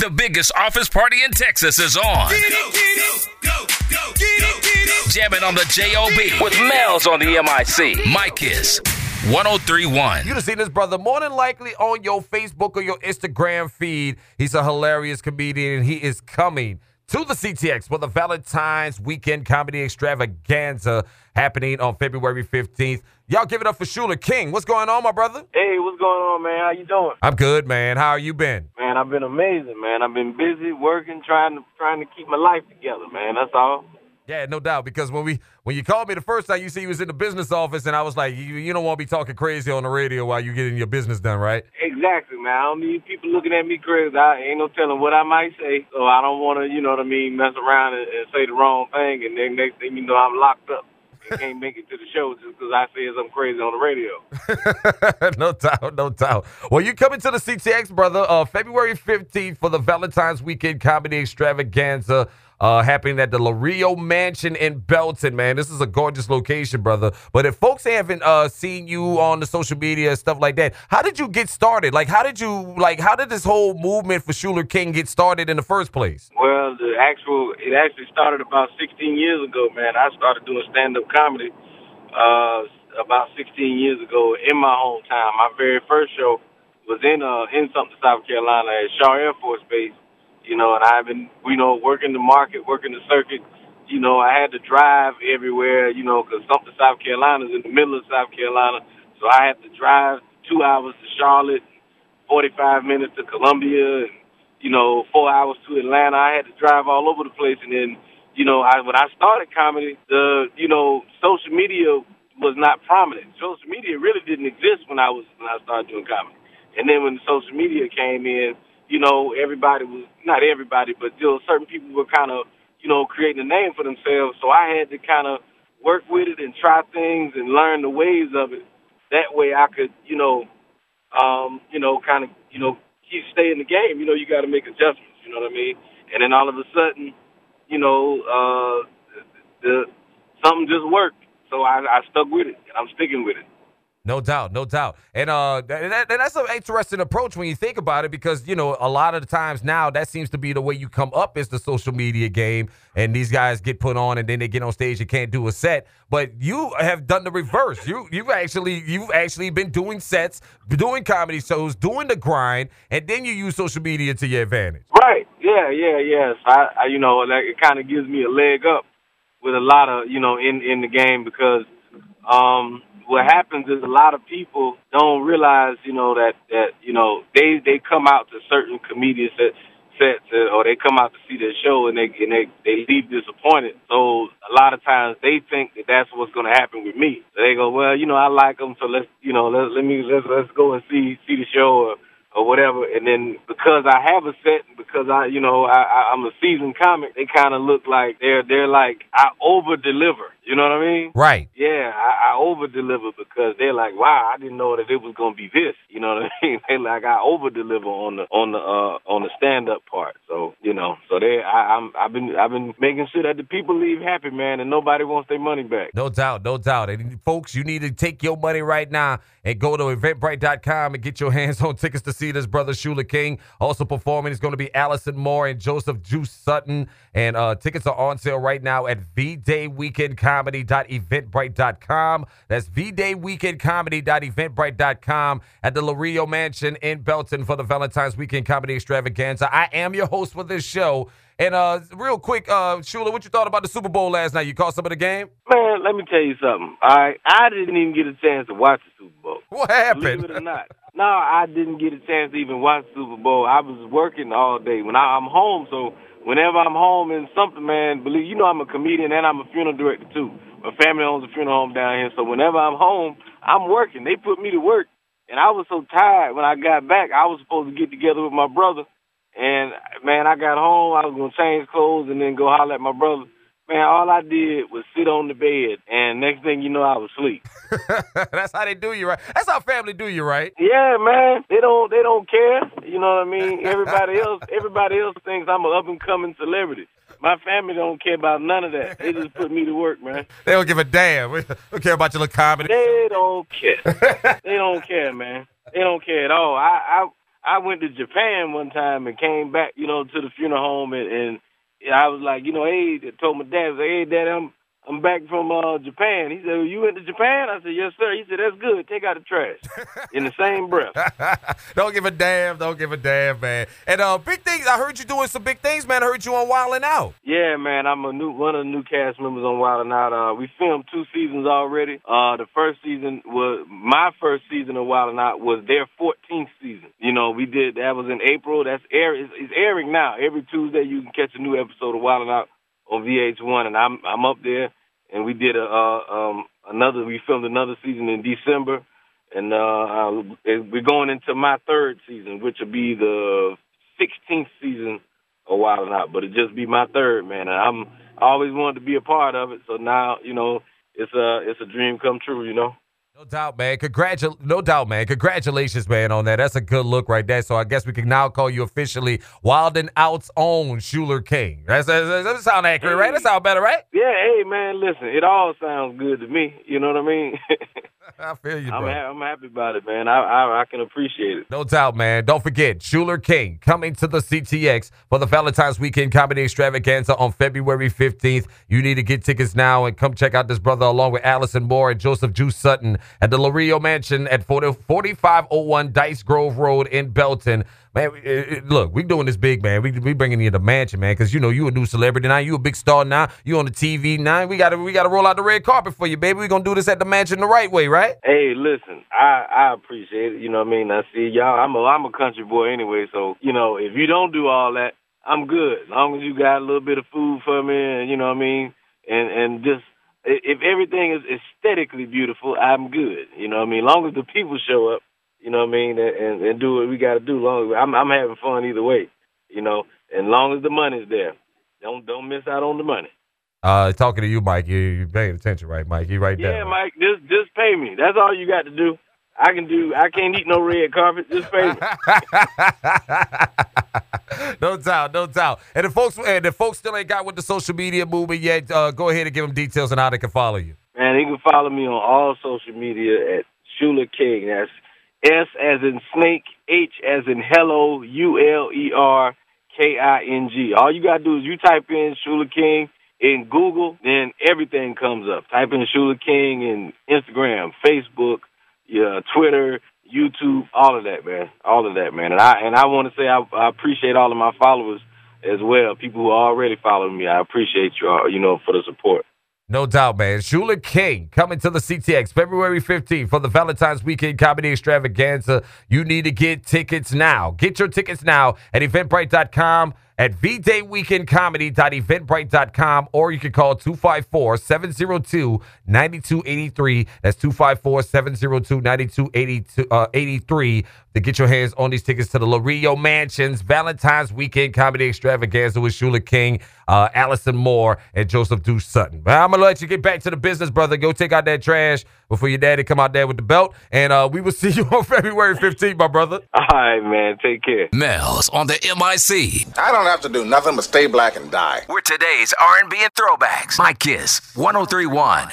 The biggest office party in Texas is on. Jamming on the JOB with Mel's on the MIC. Mike is 1031. You have seen this brother more than likely on your Facebook or your Instagram feed. He's a hilarious comedian and he is coming to the CTX for the Valentine's Weekend Comedy Extravaganza happening on February 15th. Y'all give it up for Shuler King. What's going on, my brother? Hey, what's going on, man? How you doing? I'm good, man. How are you been? Man, I've been amazing, man. I've been busy working, trying to trying to keep my life together, man. That's all. Yeah, no doubt. Because when we when you called me the first time, you see you was in the business office, and I was like, you, you don't want to be talking crazy on the radio while you're getting your business done, right? Exactly, man. I don't need people looking at me crazy. I ain't no telling what I might say, so I don't want to, you know what I mean, mess around and, and say the wrong thing, and then next thing you know, I'm locked up. and can't make it to the show just because I say something crazy on the radio. no doubt, no doubt. Well, you coming to the CTX, brother, uh, February 15th for the Valentine's Weekend Comedy Extravaganza uh, happening at the La Rio Mansion in Belton, man. This is a gorgeous location, brother. But if folks haven't uh, seen you on the social media and stuff like that, how did you get started? Like, how did you, like, how did this whole movement for Shuler King get started in the first place? Well, the actual, it actually started about 16 years ago, man. I started doing stand-up comedy uh, about 16 years ago in my hometown. My very first show was in uh, in Sumter, South Carolina at Shaw Air Force Base you know, and I've been, you know, working the market, working the circuit. You know, I had to drive everywhere, you know, because Sumter, South Carolina is in the middle of South Carolina. So I had to drive two hours to Charlotte, 45 minutes to Columbia, and, you know, four hours to Atlanta. I had to drive all over the place. And then, you know, I, when I started comedy, the, you know, social media was not prominent. Social media really didn't exist when I was, when I started doing comedy. And then when social media came in, you know, everybody was not everybody, but know, certain people were kind of, you know, creating a name for themselves. So I had to kind of work with it and try things and learn the ways of it. That way, I could, you know, um, you know, kind of, you know, keep stay in the game. You know, you got to make adjustments. You know what I mean? And then all of a sudden, you know, uh, the something just worked. So I, I stuck with it, and I'm sticking with it. No doubt, no doubt, and uh, that, that's an interesting approach when you think about it, because you know a lot of the times now that seems to be the way you come up is the social media game, and these guys get put on and then they get on stage and can't do a set. But you have done the reverse. You you've actually you've actually been doing sets, doing comedy shows, doing the grind, and then you use social media to your advantage. Right? Yeah, yeah, yes. I, I you know, like it kind of gives me a leg up with a lot of you know in in the game because um what happens is a lot of people don't realize, you know, that that you know they they come out to certain comedian set, sets uh, or they come out to see their show and they and they they leave disappointed. So a lot of times they think that that's what's going to happen with me. So they go, well, you know, I like them, so let's you know let let me let's let's go and see see the show or or whatever. And then because I have a set, and because I, you know, I, I, I'm a seasoned comic, they kind of look like they're they're like I over deliver. You know what I mean? Right. Yeah, I, I over deliver because they're like, wow, I didn't know that it was gonna be this. You know what I mean? They like I over deliver on the on the uh on the stand up part. So you know, so they I, I'm I've been I've been making sure that the people leave happy, man, and nobody wants their money back. No doubt, no doubt. And folks, you need to take your money right now and go to eventbrite.com and get your hands on tickets to see this brother Shuler King. Also performing is going to be Allison Moore and Joseph Juice Sutton. And uh, tickets are on sale right now at vdayweekendcomedy.eventbrite.com. That's vdayweekendcomedy.eventbrite.com at the La Rio Mansion in Belton for the Valentine's Weekend Comedy Extravaganza. I am your host for this show. And uh, real quick, uh, Shuler, what you thought about the Super Bowl last night? You caught some of the game? Man, let me tell you something. Right, I didn't even get a chance to watch the Super Bowl. What happened? Believe it or not. No, I didn't get a chance to even watch the Super Bowl. I was working all day. When I, I'm home, so whenever I'm home and something, man, believe you know I'm a comedian and I'm a funeral director too. My family owns a funeral home down here, so whenever I'm home, I'm working. They put me to work, and I was so tired when I got back. I was supposed to get together with my brother, and man, I got home. I was gonna change clothes and then go holler at my brother. Man, all I did was sit on the bed, and next thing you know, I was asleep. That's how they do you, right? That's how family do you, right? Yeah, man. They don't they don't care. You know what I mean? Everybody else everybody else thinks I'm an up and coming celebrity. My family don't care about none of that. They just put me to work, man. They don't give a damn. They don't care about your little comedy. They don't care. they don't care, man. They don't care at all. I I I went to Japan one time and came back, you know, to the funeral home, and, and I was like, you know, hey, told my dad, hey, dad, I'm I'm back from uh, Japan. He said, well, you went to Japan? I said, yes, sir. He said, that's good. Take out the trash in the same breath. don't give a damn. Don't give a damn, man. And uh, big things. I heard you doing some big things, man. I heard you on Wildin' Out. Yeah, man. I'm a new one of the new cast members on Wildin' Out. Uh, we filmed two seasons already. Uh, the first season was my first season of Wildin' Out was their 14th season. You know, we did that was in April. That's air. It's, it's airing now. Every Tuesday you can catch a new episode of Wildin' Out on VH1, and I'm I'm up there and we did a uh, um, another. We filmed another season in December, and uh, I, we're going into my third season, which will be the 16th season a Wildin' Out. But it just be my third, man. And I'm I always wanted to be a part of it, so now you know it's a it's a dream come true, you know. No doubt, man. Congratul- no doubt, man. Congratulations, man, on that. That's a good look right there. So I guess we can now call you officially Wildin' Out's own Shuler King. That's, that doesn't sound accurate, hey. right? That sound better, right? Yeah, hey, man, listen, it all sounds good to me. You know what I mean? I feel you, bro. I'm, ha- I'm happy about it, man. I, I, I can appreciate it. No doubt, man. Don't forget, Shuler King coming to the CTX for the Valentine's Weekend Comedy Extravaganza on February 15th. You need to get tickets now and come check out this brother along with Allison Moore and Joseph Juice Sutton at the Lario Mansion at 40, 4501 Dice Grove Road in Belton. Man, eh, eh, look, we doing this big, man. We we bringing you the mansion, man, because you know you a new celebrity now. You a big star now. You on the TV now. We gotta we gotta roll out the red carpet for you, baby. We gonna do this at the mansion the right way, right? Hey, listen, I I appreciate it. You know what I mean? I see y'all. I'm a I'm a country boy anyway, so you know if you don't do all that, I'm good. As long as you got a little bit of food for me, and you know what I mean, and and just if everything is aesthetically beautiful, I'm good. You know what I mean? As long as the people show up, you know what I mean, and, and do what we got to do. Long I'm I'm having fun either way, you know, and long as the money's there, don't don't miss out on the money. Uh, talking to you, Mike. You you paying attention, right, Mike? You right there. Yeah, Mike. Just just pay me. That's all you got to do. I can do. I can't eat no red carpet. Just pay me. no doubt, no doubt. And the folks, and the folks still ain't got with the social media movement yet. Uh, go ahead and give them details on how they can follow you. Man, they can follow me on all social media at Shuler King. That's S as in snake, H as in hello, U L E R K I N G. All you gotta do is you type in Shuler King in Google, then everything comes up. Type in Shuler King in Instagram, Facebook, yeah, Twitter, YouTube, all of that, man, all of that, man. And I and I want to say I, I appreciate all of my followers as well. People who are already follow me, I appreciate you, all, you know, for the support. No doubt, man. Shuler King coming to the CTX February 15th for the Valentine's Weekend Comedy Extravaganza. You need to get tickets now. Get your tickets now at eventbrite.com at vdayweekendcomedy.eventbrite.com or you can call 254-702-9283. That's 254-702-9283 to get your hands on these tickets to the Lario Mansions Valentine's Weekend Comedy Extravaganza with Shuler King, uh, Allison Moore, and Joseph Deuce Sutton. But I'm going to let you get back to the business, brother. Go take out that trash before your daddy come out there with the belt. And uh, we will see you on February 15th, my brother. All right, man. Take care. Mel's on the MIC. I don't have to do nothing but stay black and die. We're today's R&B and throwbacks. My Kiss 1031.